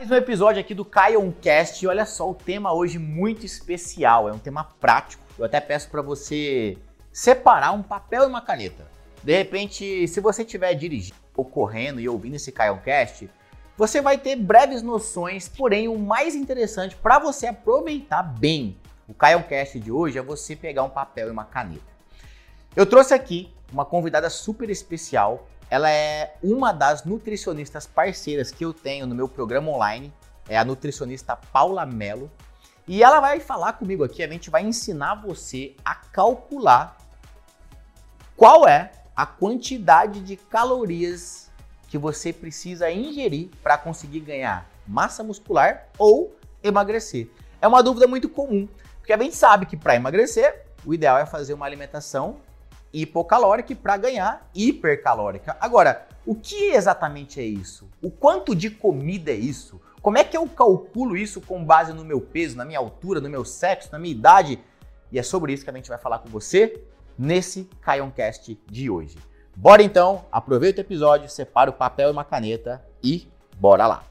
Mais um episódio aqui do Cast e olha só, o tema hoje muito especial, é um tema prático. Eu até peço para você separar um papel e uma caneta. De repente, se você estiver dirigindo ou correndo e ouvindo esse Cast, você vai ter breves noções, porém o mais interessante para você aproveitar bem o Cast de hoje é você pegar um papel e uma caneta. Eu trouxe aqui uma convidada super especial ela é uma das nutricionistas parceiras que eu tenho no meu programa online, é a nutricionista Paula Mello. E ela vai falar comigo aqui, a gente vai ensinar você a calcular qual é a quantidade de calorias que você precisa ingerir para conseguir ganhar massa muscular ou emagrecer. É uma dúvida muito comum, porque a gente sabe que para emagrecer, o ideal é fazer uma alimentação hipocalórica para ganhar hipercalórica. Agora, o que exatamente é isso? O quanto de comida é isso? Como é que eu calculo isso com base no meu peso, na minha altura, no meu sexo, na minha idade? E é sobre isso que a gente vai falar com você nesse Caioncast de hoje. Bora então, aproveita o episódio, separa o papel e uma caneta e bora lá!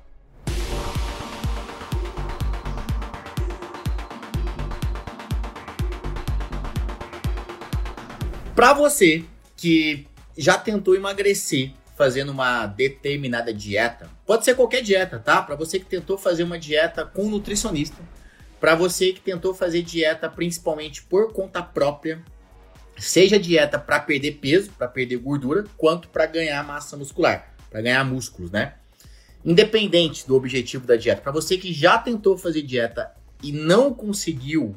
Para você que já tentou emagrecer fazendo uma determinada dieta, pode ser qualquer dieta, tá? Para você que tentou fazer uma dieta com nutricionista, para você que tentou fazer dieta principalmente por conta própria, seja dieta para perder peso, para perder gordura, quanto para ganhar massa muscular, para ganhar músculos, né? Independente do objetivo da dieta, para você que já tentou fazer dieta e não conseguiu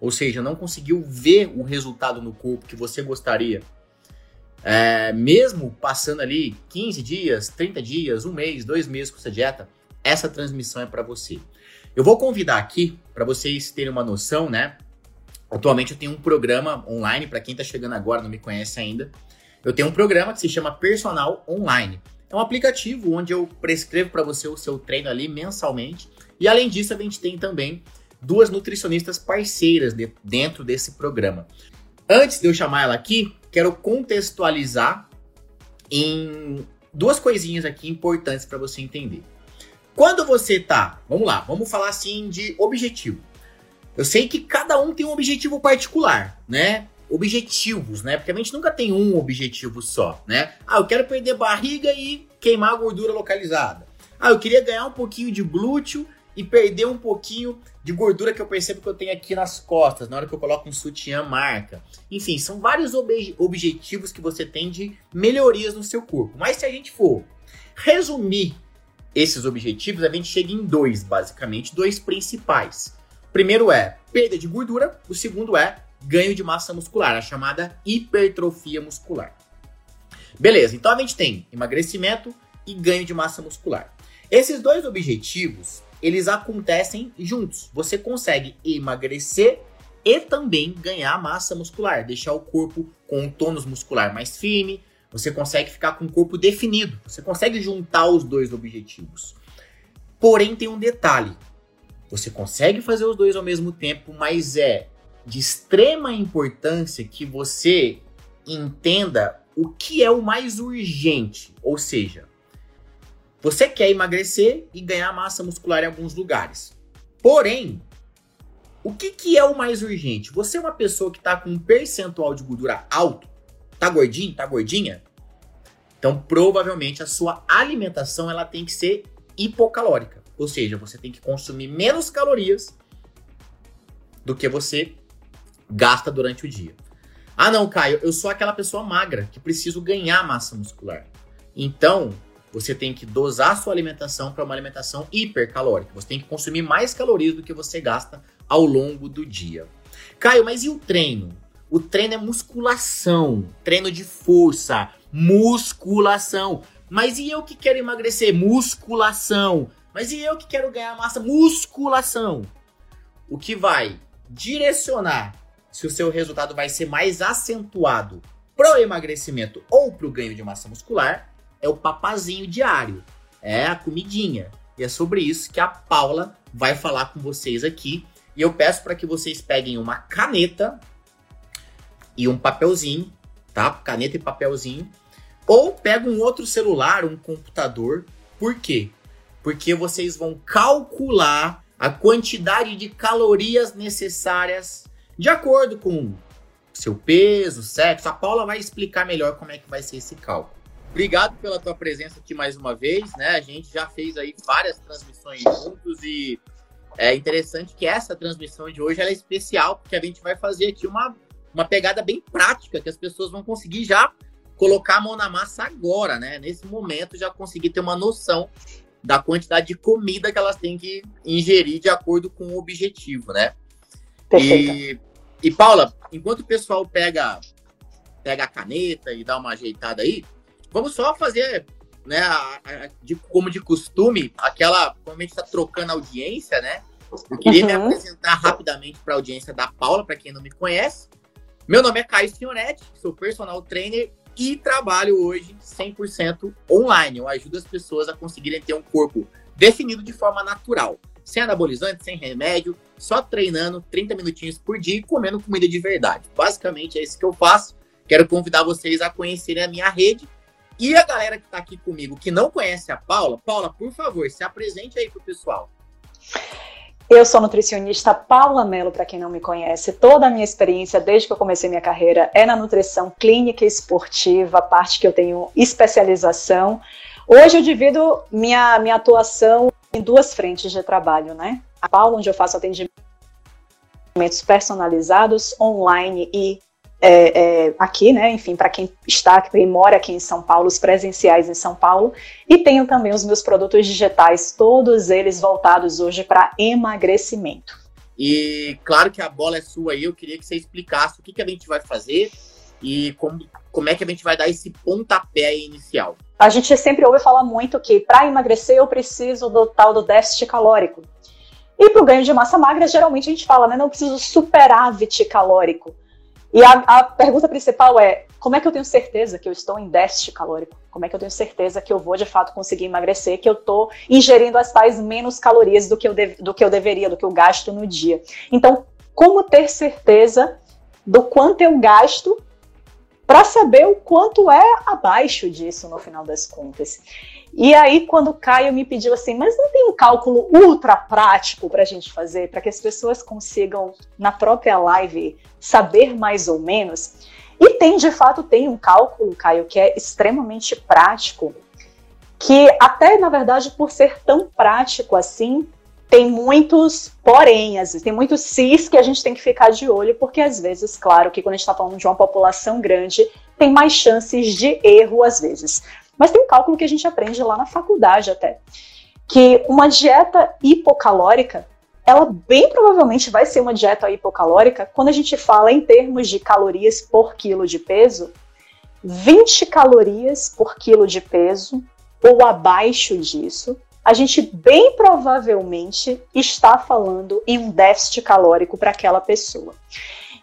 ou seja, não conseguiu ver o resultado no corpo que você gostaria, é, mesmo passando ali 15 dias, 30 dias, um mês, dois meses com essa dieta, essa transmissão é para você. Eu vou convidar aqui para vocês terem uma noção, né? Atualmente eu tenho um programa online para quem está chegando agora não me conhece ainda. Eu tenho um programa que se chama Personal Online. É um aplicativo onde eu prescrevo para você o seu treino ali mensalmente. E além disso, a gente tem também duas nutricionistas parceiras de, dentro desse programa. Antes de eu chamar ela aqui, quero contextualizar em duas coisinhas aqui importantes para você entender. Quando você tá, vamos lá, vamos falar assim de objetivo. Eu sei que cada um tem um objetivo particular, né? Objetivos, né? Porque a gente nunca tem um objetivo só, né? Ah, eu quero perder barriga e queimar a gordura localizada. Ah, eu queria ganhar um pouquinho de glúteo e perder um pouquinho de gordura que eu percebo que eu tenho aqui nas costas, na hora que eu coloco um sutiã marca. Enfim, são vários ob objetivos que você tem de melhorias no seu corpo. Mas se a gente for resumir esses objetivos, a gente chega em dois, basicamente, dois principais. Primeiro é perda de gordura, o segundo é ganho de massa muscular, a chamada hipertrofia muscular. Beleza, então a gente tem emagrecimento e ganho de massa muscular. Esses dois objetivos, eles acontecem juntos. Você consegue emagrecer e também ganhar massa muscular, deixar o corpo com um tônus muscular mais firme, você consegue ficar com o corpo definido, você consegue juntar os dois objetivos. Porém, tem um detalhe: você consegue fazer os dois ao mesmo tempo, mas é de extrema importância que você entenda o que é o mais urgente, ou seja, você quer emagrecer e ganhar massa muscular em alguns lugares. Porém, o que, que é o mais urgente? Você é uma pessoa que está com um percentual de gordura alto? Tá gordinho? Tá gordinha? Então, provavelmente a sua alimentação ela tem que ser hipocalórica. Ou seja, você tem que consumir menos calorias do que você gasta durante o dia. Ah, não, Caio, eu sou aquela pessoa magra que preciso ganhar massa muscular. Então, você tem que dosar a sua alimentação para uma alimentação hipercalórica. Você tem que consumir mais calorias do que você gasta ao longo do dia. Caio, mas e o treino? O treino é musculação, treino de força, musculação. Mas e eu que quero emagrecer? Musculação. Mas e eu que quero ganhar massa? Musculação. O que vai direcionar se o seu resultado vai ser mais acentuado para o emagrecimento ou para o ganho de massa muscular é o papazinho diário, é a comidinha. E é sobre isso que a Paula vai falar com vocês aqui. E eu peço para que vocês peguem uma caneta e um papelzinho, tá? Caneta e papelzinho. Ou pega um outro celular, um computador. Por quê? porque vocês vão calcular a quantidade de calorias necessárias de acordo com seu peso, sexo. A Paula vai explicar melhor como é que vai ser esse cálculo. Obrigado pela tua presença aqui mais uma vez, né? A gente já fez aí várias transmissões juntos e é interessante que essa transmissão de hoje é especial, porque a gente vai fazer aqui uma, uma pegada bem prática, que as pessoas vão conseguir já colocar a mão na massa agora, né? Nesse momento já conseguir ter uma noção da quantidade de comida que elas têm que ingerir de acordo com o objetivo, né? Perfeito. E, e Paula, enquanto o pessoal pega pega a caneta e dá uma ajeitada aí, vamos só fazer, né, a, a, de, como de costume, aquela, como a gente está trocando audiência, né? Eu queria uhum. me apresentar rapidamente para a audiência da Paula, para quem não me conhece. Meu nome é Caio Signoretti, sou personal trainer e trabalho hoje 100% online. Eu ajudo as pessoas a conseguirem ter um corpo definido de forma natural, sem anabolizante, sem remédio, só treinando 30 minutinhos por dia e comendo comida de verdade. Basicamente é isso que eu faço. Quero convidar vocês a conhecerem a minha rede e a galera que está aqui comigo que não conhece a Paula. Paula, por favor, se apresente aí pro pessoal. Eu sou nutricionista Paula Mello, para quem não me conhece. Toda a minha experiência, desde que eu comecei minha carreira, é na nutrição clínica e esportiva, parte que eu tenho especialização. Hoje eu divido minha, minha atuação em duas frentes de trabalho, né? A Paula, onde eu faço atendimentos personalizados online e é, é, aqui, né? Enfim, para quem está, quem mora aqui em São Paulo, os presenciais em São Paulo. E tenho também os meus produtos digitais, todos eles voltados hoje para emagrecimento. E claro que a bola é sua aí, eu queria que você explicasse o que, que a gente vai fazer e como, como é que a gente vai dar esse pontapé inicial. A gente sempre ouve falar muito que para emagrecer eu preciso do tal do déficit calórico. E para o ganho de massa magra, geralmente a gente fala, né? Não preciso superávit calórico. E a, a, pergunta principal é: como é que eu tenho certeza que eu estou em déficit calórico? Como é que eu tenho certeza que eu vou de fato conseguir emagrecer, que eu estou ingerindo as tais menos calorias do que, eu de, do que eu deveria, do que eu gasto no dia? Então, como ter certeza do quanto eu gasto para saber o quanto é abaixo disso no final das contas? E aí, quando o Caio me pediu assim, mas não tem um cálculo ultra prático para a gente fazer, para que as pessoas consigam, na própria live, saber mais ou menos? E tem, de fato, tem um cálculo, Caio, que é extremamente prático, que até, na verdade, por ser tão prático assim, tem muitos porém, tem muitos cis que a gente tem que ficar de olho, porque às vezes, claro, que quando a gente está falando de uma população grande, tem mais chances de erro às vezes. Mas tem um cálculo que a gente aprende lá na faculdade até, que uma dieta hipocalórica, ela bem provavelmente vai ser uma dieta hipocalórica quando a gente fala em termos de calorias por quilo de peso, 20 calorias por quilo de peso ou abaixo disso, a gente bem provavelmente está falando em um déficit calórico para aquela pessoa.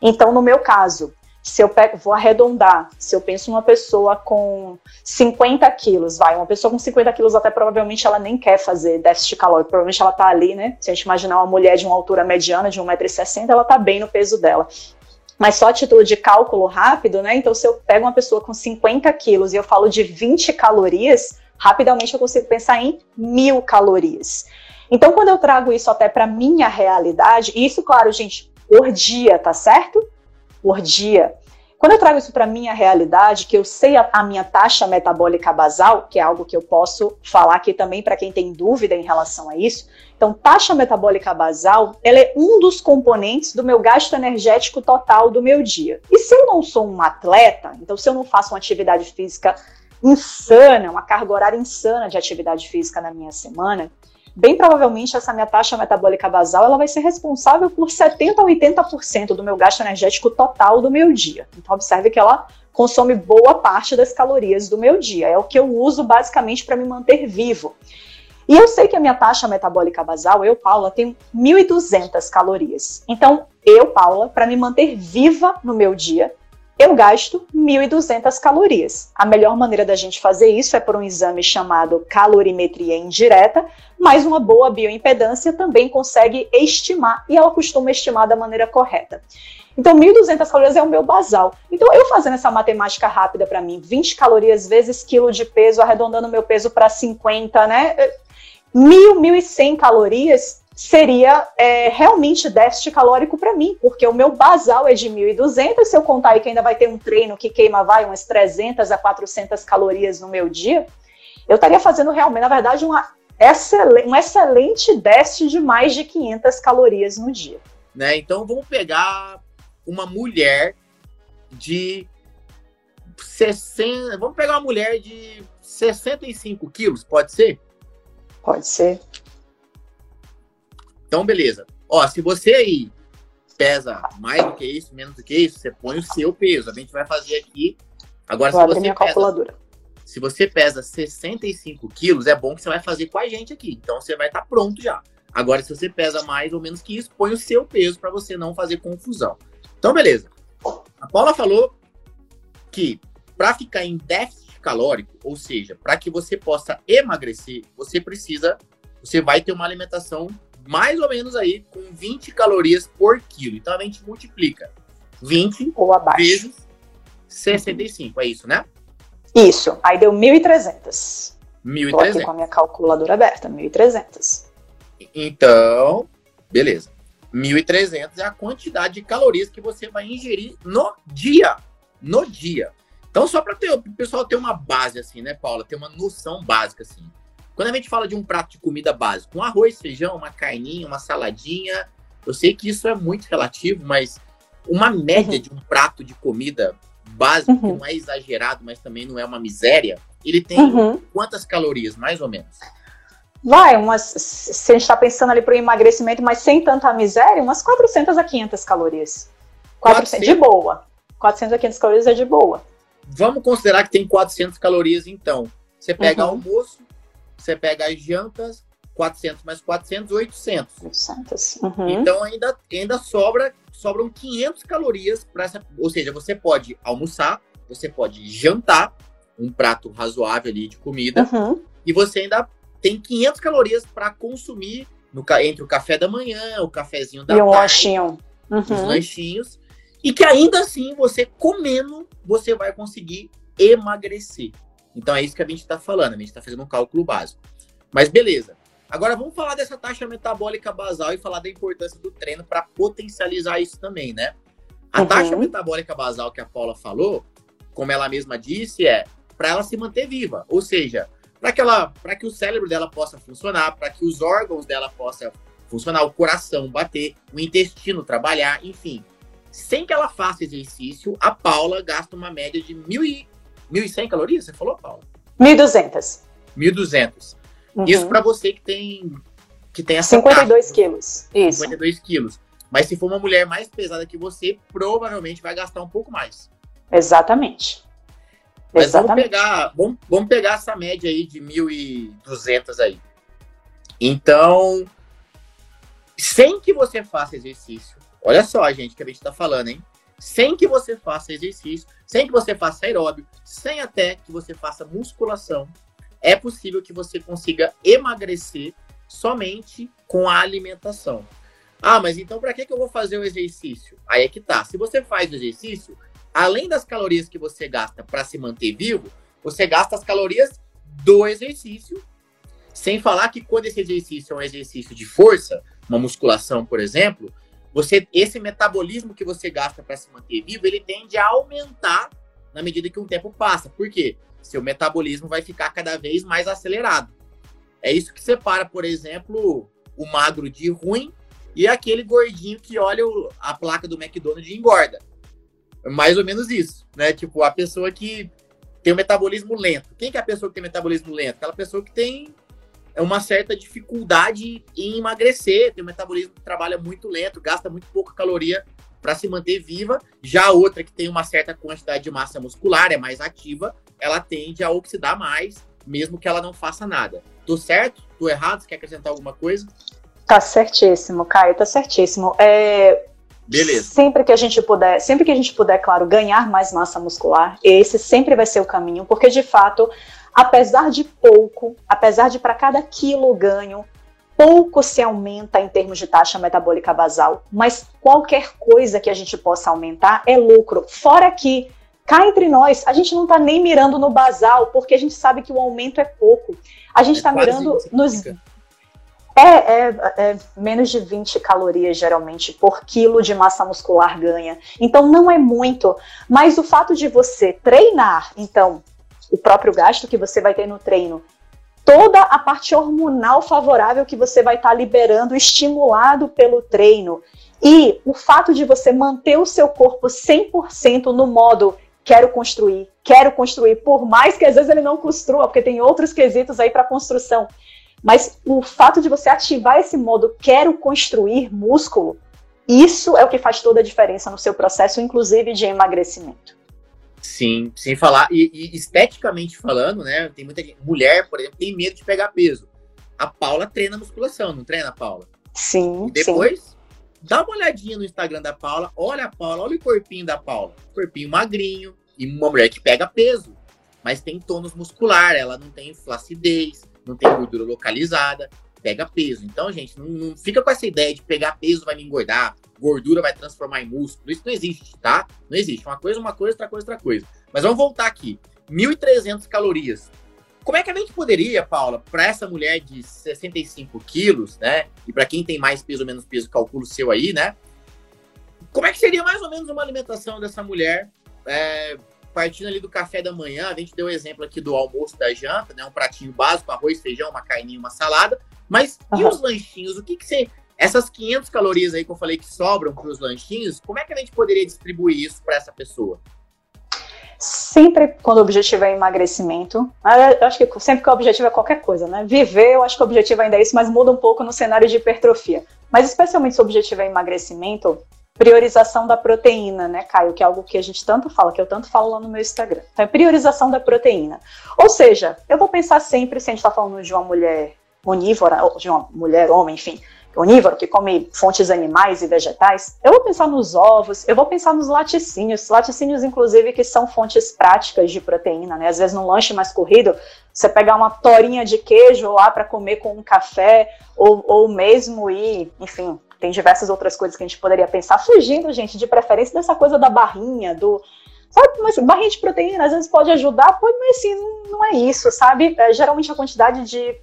Então, no meu caso, se eu pego, vou arredondar, se eu penso uma pessoa com 50 quilos, vai, uma pessoa com 50 quilos até provavelmente ela nem quer fazer déficit calórico, provavelmente ela tá ali, né? Se a gente imaginar uma mulher de uma altura mediana, de 1,60m, ela tá bem no peso dela. Mas só a título de cálculo rápido, né? Então, se eu pego uma pessoa com 50 quilos e eu falo de 20 calorias, rapidamente eu consigo pensar em mil calorias. Então, quando eu trago isso até para minha realidade, e isso, claro, gente, por dia, tá certo? Por dia. Quando eu trago isso para minha realidade, que eu sei a, a, minha taxa metabólica basal, que é algo que eu posso falar aqui também para quem tem dúvida em relação a isso. Então, taxa metabólica basal, ela é um dos componentes do meu gasto energético total do meu dia. E se eu não sou um atleta, então se eu não faço uma atividade física insana, uma carga horária insana de atividade física na minha semana, bem provavelmente essa minha taxa metabólica basal ela vai ser responsável por 70 a 80% do meu gasto energético total do meu dia. Então observe que ela consome boa parte das calorias do meu dia. É o que eu uso basicamente para me manter vivo. E eu sei que a minha taxa metabólica basal, eu, Paula, tenho 1.200 calorias. Então, eu, Paula, para me manter viva no meu dia, eu gasto 1.200 calorias. A melhor maneira da gente fazer isso é por um exame chamado calorimetria indireta, mas uma boa bioimpedância também consegue estimar, e ela costuma estimar da maneira correta. Então, 1.200 calorias é o meu basal. Então, eu fazendo essa matemática rápida para mim, 20 calorias vezes quilo de peso, arredondando meu peso para 50, né? 1.000, 1.100 calorias seria é, realmente déficit calórico para mim, porque o meu basal é de 1.200, se eu contar aí que ainda vai ter um treino que queima vai umas 300 a 400 calorias no meu dia, eu estaria fazendo realmente, na verdade, uma excelente, um excelente déficit de mais de 500 calorias no dia. Né? Então vamos pegar uma mulher de 60, vamos pegar uma mulher de 65 quilos, pode ser? Pode ser. Então, beleza. Ó, se você aí pesa mais do que isso, menos do que isso, você põe o seu peso. A gente vai fazer aqui. Agora, Vou se você minha pesa, calculadora. Se você pesa 65 quilos, é bom que você vai fazer com a gente aqui. Então, você vai estar tá pronto já. Agora, se você pesa mais ou menos que isso, põe o seu peso para você não fazer confusão. Então, beleza. A Paula falou que para ficar em déficit calórico, ou seja, para que você possa emagrecer, você precisa, você vai ter uma alimentação mais ou menos aí com 20 calorias por quilo. Então a gente multiplica 20 ou abaixo. vezes 65, é isso, né? Isso. Aí deu 1.300. 1.300. Tô aqui com a minha calculadora aberta, 1.300. Então, beleza. 1.300 é a quantidade de calorias que você vai ingerir no dia. No dia. Então, só para o pessoal ter uma base, assim, né, Paula? Ter uma noção básica, assim. Quando a gente fala de um prato de comida básico, um arroz, feijão, uma carninha, uma saladinha, eu sei que isso é muito relativo, mas uma média uhum. de um prato de comida básico, uhum. que não é exagerado, mas também não é uma miséria, ele tem uhum. quantas calorias, mais ou menos? Vai, umas, se a gente está pensando ali para o emagrecimento, mas sem tanta miséria, umas 400 a 500 calorias. 400, 400 de boa. 400 a 500 calorias é de boa. Vamos considerar que tem 400 calorias, então. Você pega uhum. almoço, você pega as jantas, 400 mais 400, 800. 800. Uhum. Então ainda, ainda sobra, sobram 500 calorias para essa. Ou seja, você pode almoçar, você pode jantar, um prato razoável ali de comida, uhum. e você ainda tem 500 calorias para consumir no, entre o café da manhã, o cafezinho da e tarde, um lanchinho. Uhum. os lanchinhos, e que ainda assim você comendo, você vai conseguir emagrecer. Então é isso que a gente está falando, a gente está fazendo um cálculo básico. Mas beleza. Agora vamos falar dessa taxa metabólica basal e falar da importância do treino para potencializar isso também, né? A uhum. taxa metabólica basal que a Paula falou, como ela mesma disse, é para ela se manter viva, ou seja, para que ela, para que o cérebro dela possa funcionar, para que os órgãos dela possam funcionar, o coração bater, o intestino trabalhar, enfim. Sem que ela faça exercício, a Paula gasta uma média de mil e 1.100 calorias, você falou, Paula? 1.200. 1.200. Uhum. Isso para você que tem que tem essa 52 taxa, quilos. Isso. 52 quilos. Mas se for uma mulher mais pesada que você, provavelmente vai gastar um pouco mais. Exatamente. Mas Exatamente. vamos pegar, vamos, vamos pegar essa média aí de 1.200 aí. Então, sem que você faça exercício, olha só, gente, que a gente tá falando, hein? Sem que você faça exercício, sem que você faça aeróbio, sem até que você faça musculação, é possível que você consiga emagrecer somente com a alimentação. Ah, mas então para que, que eu vou fazer o exercício? Aí é que tá. Se você faz o exercício, além das calorias que você gasta para se manter vivo, você gasta as calorias do exercício. Sem falar que quando esse exercício é um exercício de força, uma musculação, por exemplo, você esse metabolismo que você gasta para se manter vivo, ele tende a aumentar na medida que o tempo passa. Por quê? Seu metabolismo vai ficar cada vez mais acelerado. É isso que separa, por exemplo, o magro de ruim e aquele gordinho que olha a placa do McDonald's e engorda. É mais ou menos isso, né? Tipo, a pessoa que tem o metabolismo lento. Quem que é a pessoa que tem metabolismo lento? Aquela pessoa que tem é uma certa dificuldade em emagrecer, tem um metabolismo que trabalha muito lento, gasta muito pouca caloria para se manter viva. Já a outra que tem uma certa quantidade de massa muscular, é mais ativa, ela tende a oxidar mais, mesmo que ela não faça nada. Tô certo? Tô errado? Você quer acrescentar alguma coisa? Tá certíssimo, Caio, tá certíssimo. É, Beleza. Sempre que a gente puder, sempre que a gente puder, claro, ganhar mais massa muscular, esse sempre vai ser o caminho, porque de fato apesar de pouco, apesar de para cada quilo ganho, pouco se aumenta em termos de taxa metabólica basal, mas qualquer coisa que a gente possa aumentar é lucro. Fora que, cá entre nós, a gente não está nem mirando no basal, porque a gente sabe que o aumento é pouco. A gente está é mirando nos. É, é, é, menos de 20 calorias, geralmente, por quilo de massa muscular ganha. Então, não é muito. Mas o fato de você treinar, então, o próprio gasto que você vai ter no treino, toda a parte hormonal favorável que você vai estar tá liberando, estimulado pelo treino, e o fato de você manter o seu corpo 100% no modo quero construir, quero construir, por mais que às vezes ele não construa, porque tem outros quesitos aí para construção. Mas o fato de você ativar esse modo quero construir músculo, isso é o que faz toda a diferença no seu processo, inclusive de emagrecimento. Sim, sem falar, e, e esteticamente falando, né? Tem muita gente, mulher, por exemplo, tem medo de pegar peso. A Paula treina musculação, não treina, Paula? Sim. E depois, sim. dá uma olhadinha no Instagram da Paula, olha a Paula, olha o corpinho da Paula. Corpinho magrinho, e uma mulher que pega peso, mas tem tônus muscular, ela não tem flacidez, não tem gordura localizada, pega peso. Então, gente, não, não fica com essa ideia de pegar peso vai me engordar, gordura vai transformar em músculo. Isso não existe, tá? Não existe. Uma coisa, uma coisa, outra coisa, outra coisa. Mas vamos voltar aqui. 1.300 calorias. Como é que a gente poderia, Paula, para essa mulher de 65 quilos, né? E para quem tem mais peso ou menos peso, calculo seu aí, né? Como é que seria mais ou menos uma alimentação dessa mulher é, partindo ali do café da manhã, a gente deu o exemplo aqui do almoço da janta, né? Um pratinho básico, arroz, feijão, uma carninha, uma salada. Mas uhum. e os lanchinhos? O que que você... Essas 500 calorias aí que eu falei que sobram para os lanchinhos, como é que a gente poderia distribuir isso para essa pessoa? Sempre quando o objetivo é emagrecimento, eu acho que sempre que o objetivo é qualquer coisa, né? Viver, eu acho que o objetivo ainda é isso, mas muda um pouco no cenário de hipertrofia. Mas especialmente se o objetivo é emagrecimento, priorização da proteína, né, Caio? Que é algo que a gente tanto fala, que eu tanto falo lá no meu Instagram. Então, é priorização da proteína. Ou seja, eu vou pensar sempre, se a gente está falando de uma mulher onívora, de uma mulher, homem, enfim, onívoro, que come fontes animais e vegetais, eu vou pensar nos ovos, eu vou pensar nos laticínios, laticínios, inclusive, que são fontes práticas de proteína, né? Às vezes, num lanche mais corrido, você pegar uma torinha de queijo lá para comer com um café, ou, ou mesmo ir, enfim, tem diversas outras coisas que a gente poderia pensar, fugindo, gente, de preferência dessa coisa da barrinha, do. Sabe, mas barrinha de proteína às vezes pode ajudar, pode, mas assim, não é isso, sabe? É, geralmente a quantidade de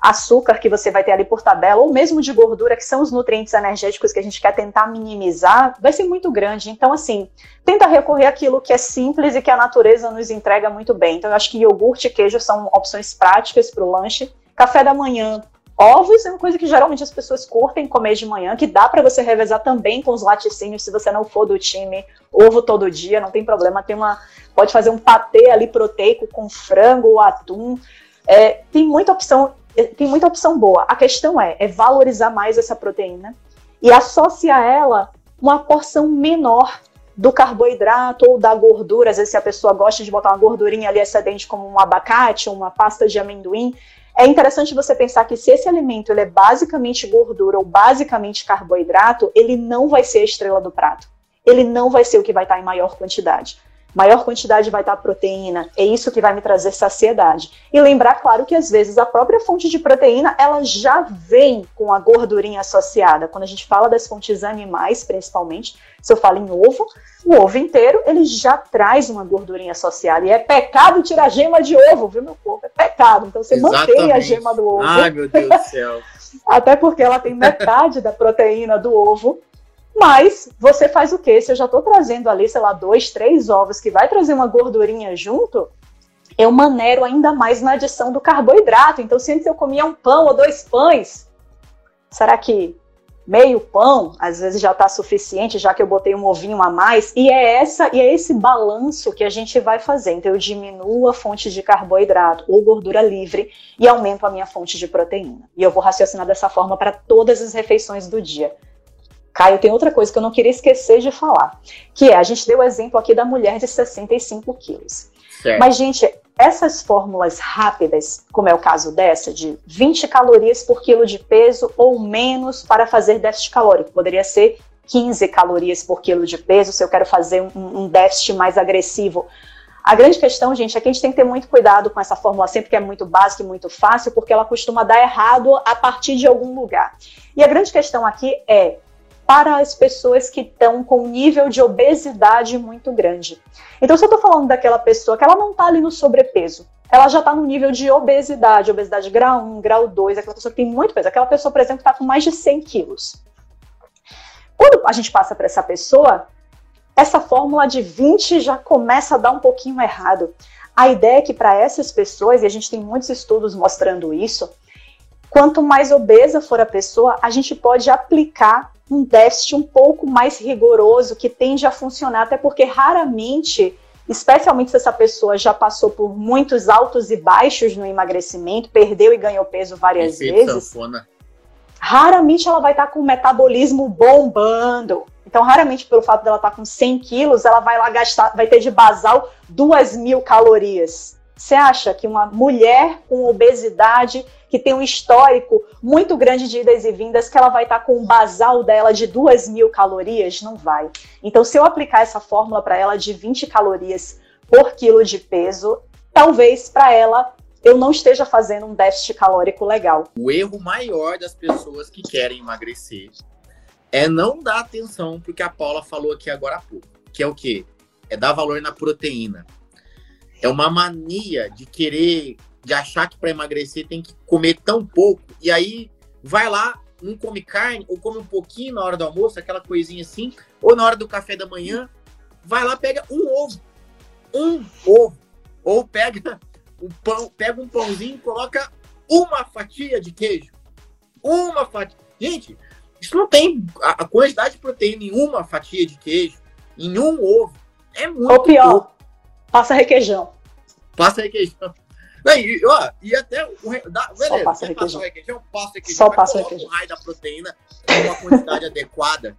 açúcar que você vai ter ali por tabela, ou mesmo de gordura, que são os nutrientes energéticos que a gente quer tentar minimizar, vai ser muito grande. Então, assim, tenta recorrer àquilo que é simples e que a natureza nos entrega muito bem. Então, eu acho que iogurte e queijo são opções práticas para o lanche. Café da manhã, Ovos é uma coisa que geralmente as pessoas curtem comer de manhã, que dá para você revezar também com os laticínios se você não for do time ovo todo dia, não tem problema. Tem uma, pode fazer um patê ali proteico com frango ou atum. É, tem muita opção, é, tem muita opção boa. A questão é, é valorizar mais essa proteína e associar ela uma porção menor do carboidrato ou da gordura. Às vezes, se a pessoa gosta de botar uma gordurinha ali excedente, como um abacate, uma pasta de amendoim, é interessante você pensar que se esse alimento ele é basicamente gordura ou basicamente carboidrato, ele não vai ser a estrela do prato. Ele não vai ser o que vai estar em maior quantidade maior quantidade vai estar proteína, é isso que vai me trazer saciedade. E lembrar, claro, que às vezes a própria fonte de proteína, ela já vem com a gordurinha associada. Quando a gente fala das fontes animais, principalmente, se eu falo em ovo, o ovo inteiro, ele já traz uma gordurinha associada. E é pecado tirar gema de ovo, viu, meu povo? É pecado. Então você Exatamente. mantém a gema do ovo. Ai, meu Deus do céu. Até porque ela tem metade da proteína do ovo mas você faz o quê? Se eu já estou trazendo ali, sei lá, dois, três ovos que vai trazer uma gordurinha junto, eu maneiro ainda mais na adição do carboidrato. Então, se antes eu comia um pão ou dois pães, será que meio pão às vezes já está suficiente, já que eu botei um ovinho a mais? E é essa e é esse balanço que a gente vai fazer. Então, eu diminuo a fonte de carboidrato ou gordura livre e aumento a minha fonte de proteína. E eu vou raciocinar dessa forma para todas as refeições do dia. Caio, tem outra coisa que eu não queria esquecer de falar, que é, a gente deu o exemplo aqui da mulher de 65 quilos. Certo. Mas, gente, essas fórmulas rápidas, como é o caso dessa, de 20 calorias por quilo de peso ou menos para fazer déficit calórico, poderia ser 15 calorias por quilo de peso se eu quero fazer um, um déficit mais agressivo. A grande questão, gente, é que a gente tem que ter muito cuidado com essa fórmula sempre que é muito básica e muito fácil, porque ela costuma dar errado a partir de algum lugar. E a grande questão aqui é para as pessoas que estão com um nível de obesidade muito grande. Então, se eu estou falando daquela pessoa que ela não está ali no sobrepeso, ela já está no nível de obesidade, obesidade grau 1, grau 2, aquela pessoa que tem muito peso, aquela pessoa, por exemplo, que está com mais de 100 quilos. Quando a gente passa para essa pessoa, essa fórmula de 20 já começa a dar um pouquinho errado. A ideia é que para essas pessoas, e a gente tem muitos estudos mostrando isso, quanto mais obesa for a pessoa, a gente pode aplicar um déficit um pouco mais rigoroso que tende a funcionar, até porque raramente, especialmente se essa pessoa já passou por muitos altos e baixos no emagrecimento, perdeu e ganhou peso várias vezes, sanfona. raramente ela vai estar com o metabolismo bombando. Então, raramente, pelo fato dela estar com 100 quilos, ela vai lá gastar, vai ter de basal 2 mil calorias. Você acha que uma mulher com obesidade que tem um histórico muito grande de idas e vindas, que ela vai estar com um basal dela de 2 mil calorias? Não vai. Então, se eu aplicar essa fórmula para ela de 20 calorias por quilo de peso, talvez para ela eu não esteja fazendo um déficit calórico legal. O erro maior das pessoas que querem emagrecer é não dar atenção porque a Paula falou aqui agora há pouco, que é o quê? É dar valor na proteína. É uma mania de querer de achar que para emagrecer tem que comer tão pouco, e aí vai lá, não come carne, ou come um pouquinho na hora do almoço, aquela coisinha assim, ou na hora do café da manhã, vai lá, pega um ovo. Um ovo. Ou pega um pão, pega um pãozinho e coloca uma fatia de queijo. Uma fatia. Gente, isso não tem a, quantidade de proteína em uma fatia de queijo, em um ovo. É muito Ou pior, pouco. Passa requeijão. Passa requeijão. E, ó, e até o. Da, beleza, Só passa requeijão. requeijão, passa requeijão. Só passa requeijão. o raio da proteína com uma quantidade adequada.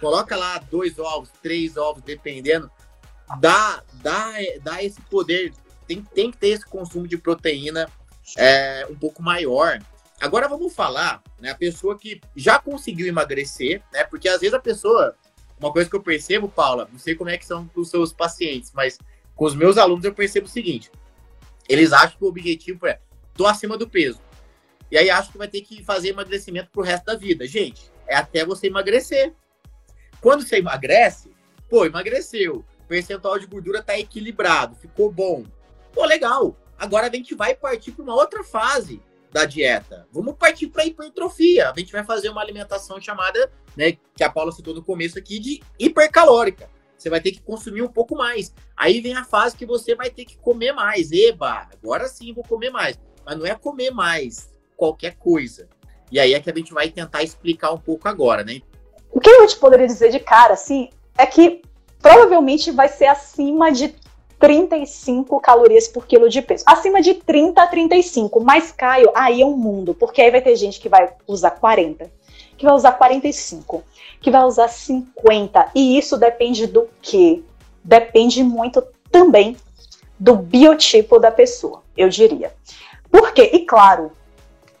Coloca lá dois ovos, três ovos, dependendo. Dá, dá, dá esse poder. Tem, tem que ter esse consumo de proteína é, um pouco maior. Agora vamos falar, né? A pessoa que já conseguiu emagrecer, né? Porque às vezes a pessoa. Uma coisa que eu percebo, Paula, não sei como é que são os seus pacientes, mas com os meus alunos eu percebo o seguinte: eles acham que o objetivo é tô acima do peso. E aí acham que vai ter que fazer emagrecimento pro resto da vida. Gente, é até você emagrecer. Quando você emagrece, pô, emagreceu. O percentual de gordura tá equilibrado, ficou bom. Pô, legal. Agora a gente vai partir para uma outra fase da dieta. Vamos partir para hipertrofia. A gente vai fazer uma alimentação chamada, né, que a Paula citou no começo aqui, de hipercalórica você vai ter que consumir um pouco mais. Aí vem a fase que você vai ter que comer mais. Eba, agora sim vou comer mais. Mas não é comer mais qualquer coisa. E aí é que a gente vai tentar explicar um pouco agora, né? O que eu te poderia dizer de cara, assim, é que provavelmente vai ser acima de 35 calorias por quilo de peso. Acima de 30 a 35. Mas, Caio, aí é um mundo, porque aí vai ter gente que vai usar 40, que vai usar 45 que vai usar 50. E isso depende do quê? Depende muito também do biotipo da pessoa, eu diria. Por quê? E claro,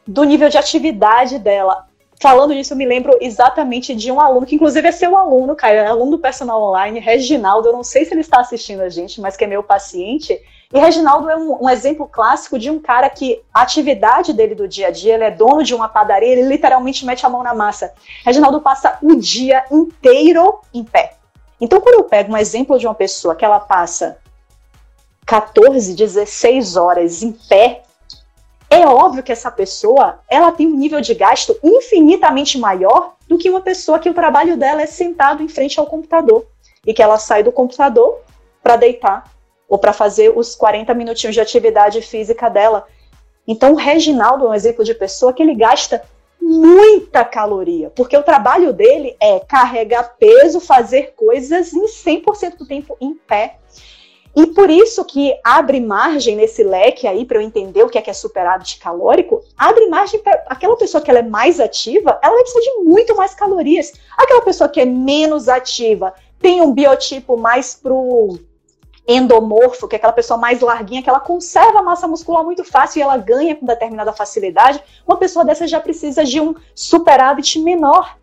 do nível de atividade dela. Falando disso, eu me lembro exatamente de um aluno, que inclusive é seu aluno, Caio, é aluno do personal online, Reginaldo. Eu não sei se ele está assistindo a gente, mas que é meu paciente. E Reginaldo é um, um, exemplo clássico de um cara que a atividade dele do dia a dia, ele é dono de uma padaria, ele literalmente mete a mão na massa. Reginaldo passa o dia inteiro em pé. Então, quando eu pego um exemplo de uma pessoa que ela passa 14, 16 horas em pé, é óbvio que essa pessoa ela tem um nível de gasto infinitamente maior do que uma pessoa que o trabalho dela é sentado em frente ao computador e que ela sai do computador para deitar ou para fazer os 40 minutinhos de atividade física dela. Então, o Reginaldo é um exemplo de pessoa que ele gasta muita caloria, porque o trabalho dele é carregar peso, fazer coisas em 100% do tempo em pé. E por isso que abre margem nesse leque aí para eu entender o que é que é superávit calórico, abre margem para aquela pessoa que ela é mais ativa, ela vai precisar de muito mais calorias. Aquela pessoa que é menos ativa, tem um biotipo mais pro endomorfo, que é aquela pessoa mais larguinha, que ela conserva a massa muscular muito fácil e ela ganha com determinada facilidade, uma pessoa dessa já precisa de um superávit menor.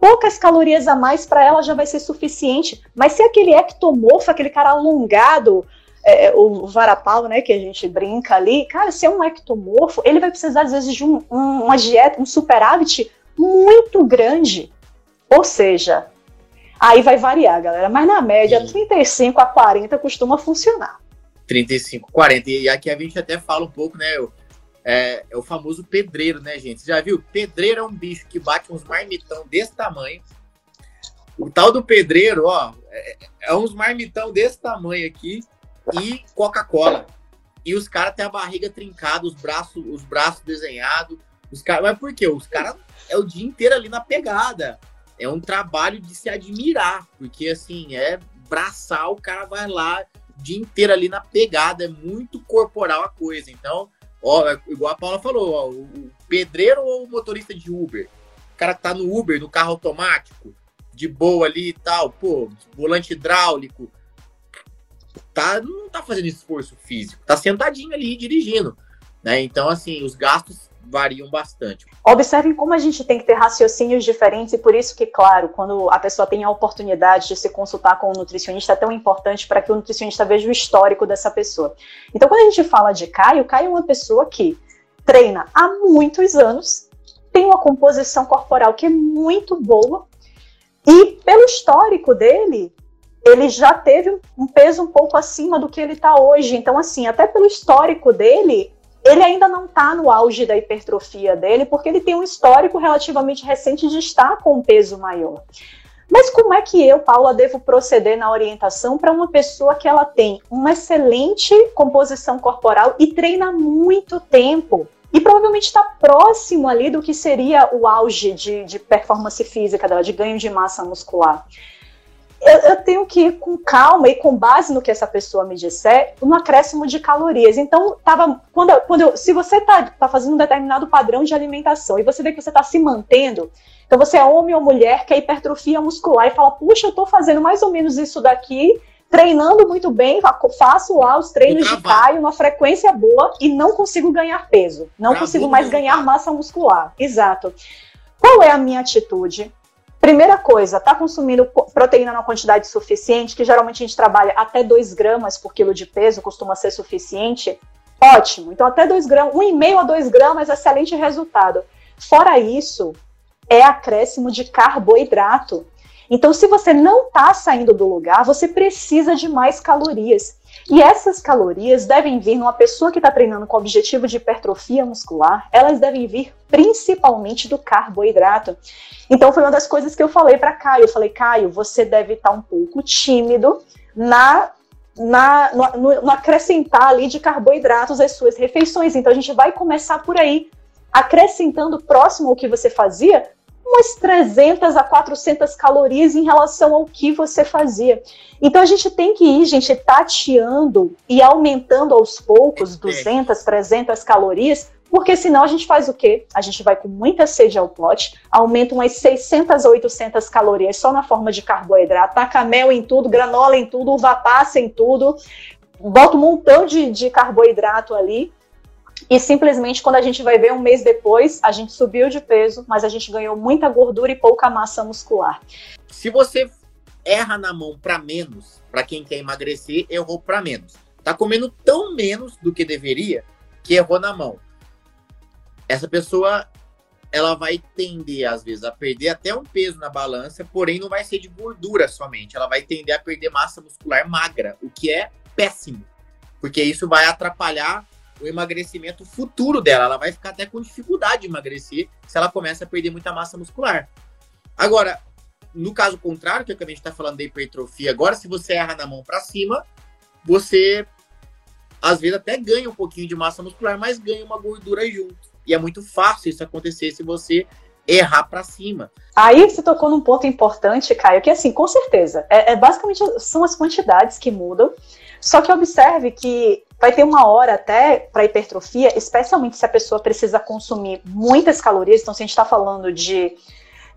Poucas calorias a mais para ela já vai ser suficiente. Mas se aquele ectomorfo, aquele cara alongado, é, o varapau, né, que a gente brinca ali, cara, se é um ectomorfo, ele vai precisar às vezes de um, um, uma dieta, um superávit muito grande. Ou seja, aí vai variar, galera, mas na média, Sim. 35 a 40 costuma funcionar. 35, 40. E aqui a gente até fala um pouco, né? É, é, o famoso pedreiro, né, gente? Já viu? Pedreiro é um bicho que bate uns marmitão desse tamanho. O tal do pedreiro, ó, é, é uns marmitão desse tamanho aqui e Coca-Cola. E os caras têm a barriga trincada, os braços, os braços desenhados. Os cara... Mas por quê? Os caras é o dia inteiro ali na pegada. É um trabalho de se admirar, porque assim, é braçal, o cara vai lá o dia inteiro ali na pegada, é muito corporal a coisa. Então, ó, é igual a Paula falou, ó, o pedreiro ou o motorista de Uber? O cara que tá no Uber, no carro automático, de boa ali e tal, pô, volante hidráulico, tá, não tá fazendo esforço físico, tá sentadinho ali dirigindo, né? Então, assim, os gastos variam bastante. Observem como a gente tem que ter raciocínios diferentes e por isso que, claro, quando a pessoa tem a oportunidade de se consultar com um nutricionista, é tão importante para que o nutricionista veja o histórico dessa pessoa. Então, quando a gente fala de Caio, Caio é uma pessoa que treina há muitos anos, tem uma composição corporal que é muito boa e pelo histórico dele, ele já teve um peso um pouco acima do que ele está hoje. Então, assim, até pelo histórico dele, ele ainda não está no auge da hipertrofia dele, porque ele tem um histórico relativamente recente de estar com um peso maior. Mas como é que eu, Paula, devo proceder na orientação para uma pessoa que ela tem uma excelente composição corporal e treina muito tempo? E provavelmente está próximo ali do que seria o auge de, de performance física dela, de ganho de massa muscular eu, eu, tenho que ir com calma e com base no que essa pessoa me disser, no acréscimo de calorias. Então, tava, quando, quando eu, se você está tá fazendo um determinado padrão de alimentação e você vê que você está se mantendo, então você é homem ou mulher que é hipertrofia muscular e fala, puxa, eu estou fazendo mais ou menos isso daqui, treinando muito bem, faço lá os treinos de caio, uma frequência boa e não consigo ganhar peso, não consigo mais ganhar massa muscular. Exato. Qual é a minha atitude? Primeira coisa, está consumindo proteína na quantidade suficiente, que geralmente a gente trabalha até 2 gramas por quilo de peso, costuma ser suficiente. Ótimo. Então, até 2 gramas, 1,5 a 2 gramas, excelente resultado. Fora isso, é acréscimo de carboidrato. Então, se você não está saindo do lugar, você precisa de mais calorias. E essas calorias devem vir numa pessoa que está treinando com objetivo de hipertrofia muscular, elas devem vir principalmente do carboidrato. Então foi uma das coisas que eu falei para Caio. Eu falei, Caio, você deve estar tá um pouco tímido na, na no, no acrescentar ali de carboidratos às suas refeições. Então a gente vai começar por aí, acrescentando próximo ao que você fazia, umas 300 a 400 calorias em relação ao que você fazia. Então a gente tem que ir, gente, tateando e aumentando aos poucos 200, 300 calorias, porque senão a gente faz o quê? A gente vai com muita sede ao pote, aumenta umas 600 a 800 calorias só na forma de carboidrato, taca mel em tudo, granola em tudo, uva passa em tudo, bota um montão de, de carboidrato ali, e simplesmente quando a gente vai ver um mês depois, a gente subiu de peso, mas a gente ganhou muita gordura e pouca massa muscular. Se você erra na mão para menos, para quem quer emagrecer, errou para menos. Tá comendo tão menos do que deveria que errou na mão. Essa pessoa ela vai tender às vezes a perder até um peso na balança, porém não vai ser de gordura somente, ela vai tender a perder massa muscular magra, o que é péssimo, porque isso vai atrapalhar o emagrecimento futuro dela. Ela vai ficar até com dificuldade de emagrecer se ela começa a perder muita massa muscular. Agora, no caso contrário, que é o que a gente está falando da hipertrofia agora, se você erra na mão para cima, você às vezes até ganha um pouquinho de massa muscular, mas ganha uma gordura junto. E é muito fácil isso acontecer se você errar para cima. Aí você tocou num ponto importante, Caio, que assim, com certeza, é, é basicamente são as quantidades que mudam. Só que observe que vai ter uma hora até para hipertrofia, especialmente se a pessoa precisa consumir muitas calorias. Então, se a gente está falando de.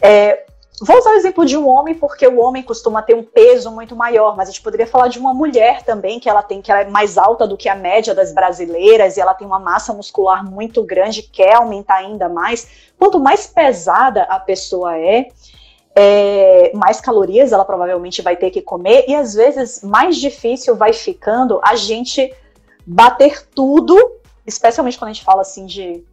É, vou usar o exemplo de um homem, porque o homem costuma ter um peso muito maior, mas a gente poderia falar de uma mulher também, que ela tem, que ela é mais alta do que a média das brasileiras, e ela tem uma massa muscular muito grande, quer aumentar ainda mais. Quanto mais pesada a pessoa é, é, mais calorias ela provavelmente vai ter que comer, e às vezes mais difícil vai ficando a gente bater tudo, especialmente quando a gente fala assim de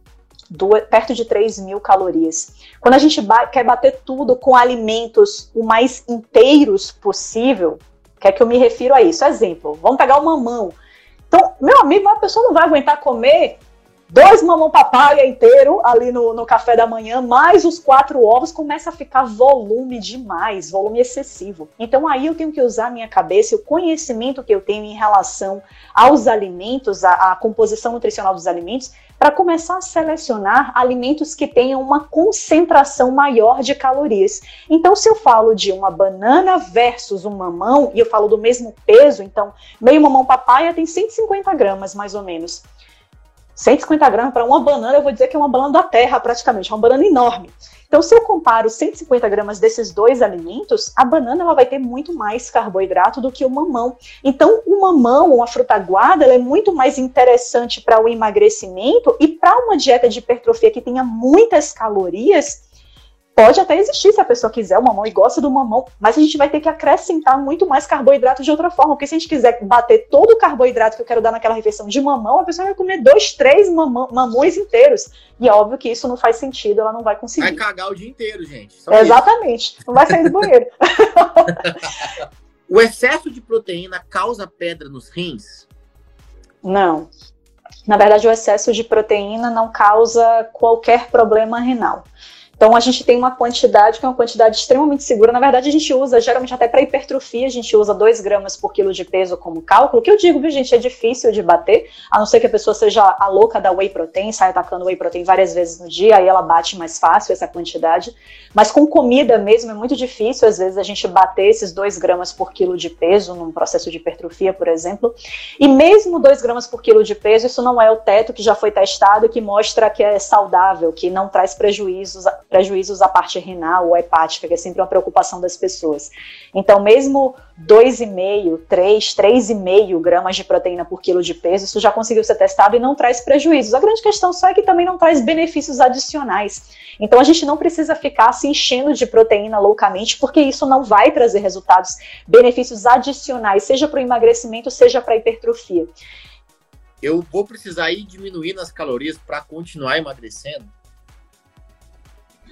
duas, perto de 3 mil calorias. Quando a gente ba quer bater tudo com alimentos o mais inteiros possível, que é que eu me refiro a isso? Exemplo, vamos pegar o mamão. Então, meu amigo, uma pessoa não vai aguentar comer dois mamão papaya inteiro ali no, no café da manhã, mais os quatro ovos, começa a ficar volume demais, volume excessivo. Então aí eu tenho que usar minha cabeça e o conhecimento que eu tenho em relação aos alimentos, a, a composição nutricional dos alimentos, para começar a selecionar alimentos que tenham uma concentração maior de calorias. Então, se eu falo de uma banana versus um mamão, e eu falo do mesmo peso, então meio mamão papaya tem 150 gramas mais ou menos. 150 gramas para uma banana, eu vou dizer que é uma banana da terra, praticamente, é uma banana enorme. Então, se eu comparo 150 gramas desses dois alimentos, a banana ela vai ter muito mais carboidrato do que o mamão. Então, o mamão, uma fruta guarda, ela é muito mais interessante para o emagrecimento e para uma dieta de hipertrofia que tenha muitas calorias, Pode até existir se a pessoa quiser o mamão e gosta do mamão, mas a gente vai ter que acrescentar muito mais carboidrato de outra forma, porque se a gente quiser bater todo o carboidrato que eu quero dar naquela refeição de mamão, a pessoa vai comer dois, três mamão, mamões inteiros. E é óbvio que isso não faz sentido, ela não vai conseguir. Vai cagar o dia inteiro, gente. Exatamente. Isso. Não vai sair do banheiro. o excesso de proteína causa pedra nos rins? Não. Na verdade, o excesso de proteína não causa qualquer problema renal. Então a gente tem uma quantidade que é uma quantidade extremamente segura. Na verdade, a gente usa, geralmente até para hipertrofia, a gente usa 2 gramas por quilo de peso como cálculo. que eu digo, viu, gente, é difícil de bater, a não ser que a pessoa seja a louca da whey protein, saia atacando whey protein várias vezes no dia, aí ela bate mais fácil essa quantidade. Mas com comida mesmo é muito difícil, às vezes, a gente bater esses 2 gramas por quilo de peso num processo de hipertrofia, por exemplo. E mesmo 2 gramas por quilo de peso, isso não é o teto que já foi testado que mostra que é saudável, que não traz prejuízos prejuízos à parte renal ou hepática, que é sempre uma preocupação das pessoas. Então, mesmo 2,5, 3, 3,5 gramas de proteína por quilo de peso, isso já conseguiu ser testado e não traz prejuízos. A grande questão só é que também não traz benefícios adicionais. Então, a gente não precisa ficar se enchendo de proteína loucamente, porque isso não vai trazer resultados, benefícios adicionais, seja para o emagrecimento, seja para a hipertrofia. Eu vou precisar ir diminuindo as calorias para continuar emagrecendo?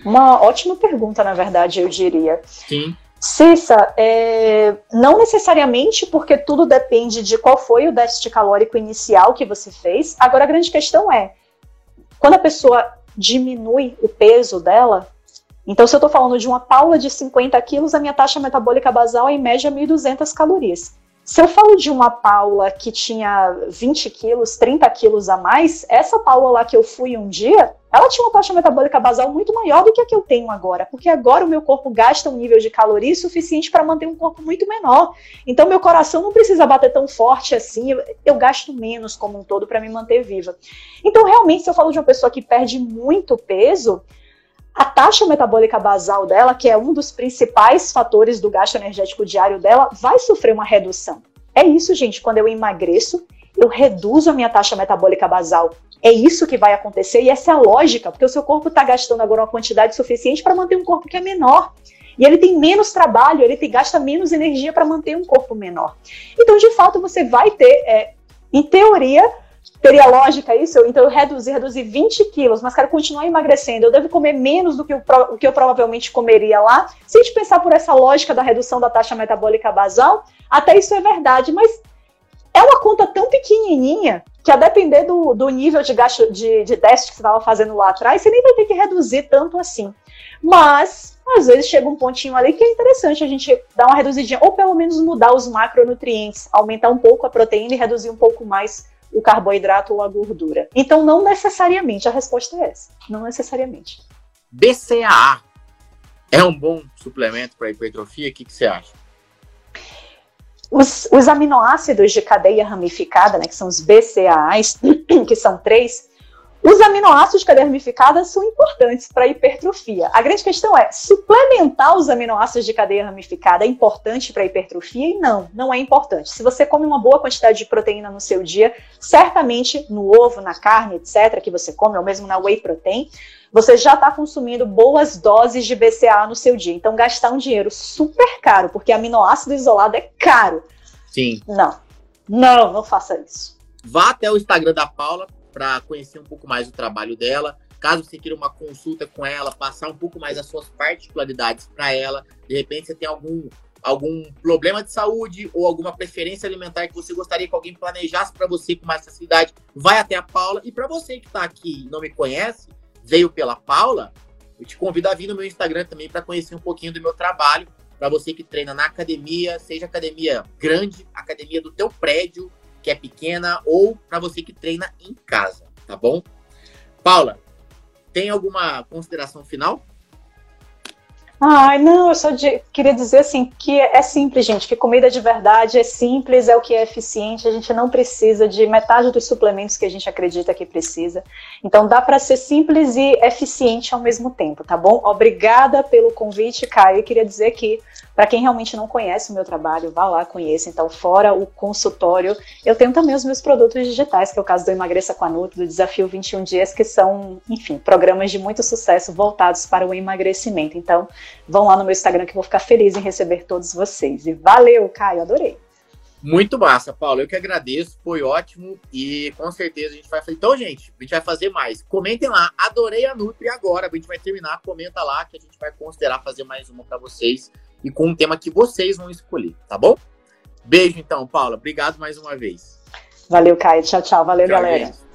Uma ótima pergunta, na verdade, eu diria. Sim. Cissa, é, não necessariamente porque tudo depende de qual foi o déficit calórico inicial que você fez. Agora, a grande questão é, quando a pessoa diminui o peso dela, então se eu estou falando de uma paula de 50 quilos, a minha taxa metabólica basal é em média 1.200 calorias. Se eu falo de uma Paula que tinha 20 quilos, 30 quilos a mais, essa Paula lá que eu fui um dia, ela tinha uma taxa metabólica basal muito maior do que a que eu tenho agora, porque agora o meu corpo gasta um nível de caloria suficiente para manter um corpo muito menor. Então meu coração não precisa bater tão forte assim, eu, eu gasto menos como um todo para me manter viva. Então realmente se eu falo de uma pessoa que perde muito peso, a taxa metabólica basal dela, que é um dos principais fatores do gasto energético diário dela, vai sofrer uma redução. É isso, gente. Quando eu emagreço, eu reduzo a minha taxa metabólica basal. É isso que vai acontecer e essa é a lógica, porque o seu corpo está gastando agora uma quantidade suficiente para manter um corpo que é menor. E ele tem menos trabalho, ele tem, gasta menos energia para manter um corpo menor. Então, de fato, você vai ter, é, em teoria, Teria lógica isso? Então eu reduzi, reduzi 20 quilos, mas quero continuar emagrecendo. Eu devo comer menos do que o, que eu provavelmente comeria lá. Se a gente pensar por essa lógica da redução da taxa metabólica basal, até isso é verdade, mas é uma conta tão pequenininha que a depender do, do nível de gasto de, de déficit que você estava fazendo lá atrás, você nem vai ter que reduzir tanto assim. Mas às vezes chega um pontinho ali que é interessante a gente dar uma reduzidinha, ou pelo menos mudar os macronutrientes, aumentar um pouco a proteína e reduzir um pouco mais o carboidrato ou a gordura. Então, não necessariamente, a resposta é essa. Não necessariamente. BCAA é um bom suplemento para hipertrofia? O que, que você acha? Os, os, aminoácidos de cadeia ramificada, né, que são os BCAAs, que são três, os aminoácidos de cadeia ramificada são importantes para a hipertrofia. A grande questão é, suplementar os aminoácidos de cadeia ramificada é importante para a hipertrofia? E não, não é importante. Se você come uma boa quantidade de proteína no seu dia, certamente no ovo, na carne, etc., que você come, ou mesmo na whey protein, você já está consumindo boas doses de BCA no seu dia. Então, gastar um dinheiro super caro, porque aminoácido isolado é caro. Sim. Não, não, não faça isso. Vá até o Instagram da Paula, para conhecer um pouco mais o trabalho dela. Caso você queira uma consulta com ela, passar um pouco mais as suas particularidades para ela, de repente você tem algum algum problema de saúde ou alguma preferência alimentar que você gostaria que alguém planejasse para você com mais facilidade, vai até a Paula. E para você que está aqui e não me conhece, veio pela Paula, eu te convido a vir no meu Instagram também para conhecer um pouquinho do meu trabalho. Para você que treina na academia, seja academia grande, academia do teu prédio, que é pequena, ou para você que treina em casa, tá bom? Paula, tem alguma consideração final? Ai, não, eu só de, queria dizer assim que é simples, gente, que comida de verdade é simples, é o que é eficiente, a gente não precisa de metade dos suplementos que a gente acredita que precisa. Então dá para ser simples e eficiente ao mesmo tempo, tá bom? Obrigada pelo convite, Caio. Eu queria dizer que para quem realmente não conhece o meu trabalho, vá lá, conheça. Então, fora o consultório, eu tenho também os meus produtos digitais, que é o caso do Emagreça com a Nutri, do Desafio 21 Dias, que são, enfim, programas de muito sucesso voltados para o emagrecimento. Então, vão lá no meu Instagram que eu vou ficar feliz em receber todos vocês. E valeu, Caio, adorei. Muito massa, Paulo. Eu que agradeço, foi ótimo e com certeza a gente vai fazer. Então, gente, a gente vai fazer mais. Comentem lá, adorei a Nutri agora. A gente vai terminar, comenta lá que a gente vai considerar fazer mais uma para vocês e com um tema que vocês vão escolher, tá bom? Beijo então, Paula. Obrigado mais uma vez. Valeu, Caio. Tchau, tchau. Valeu, tchau, galera. Gente.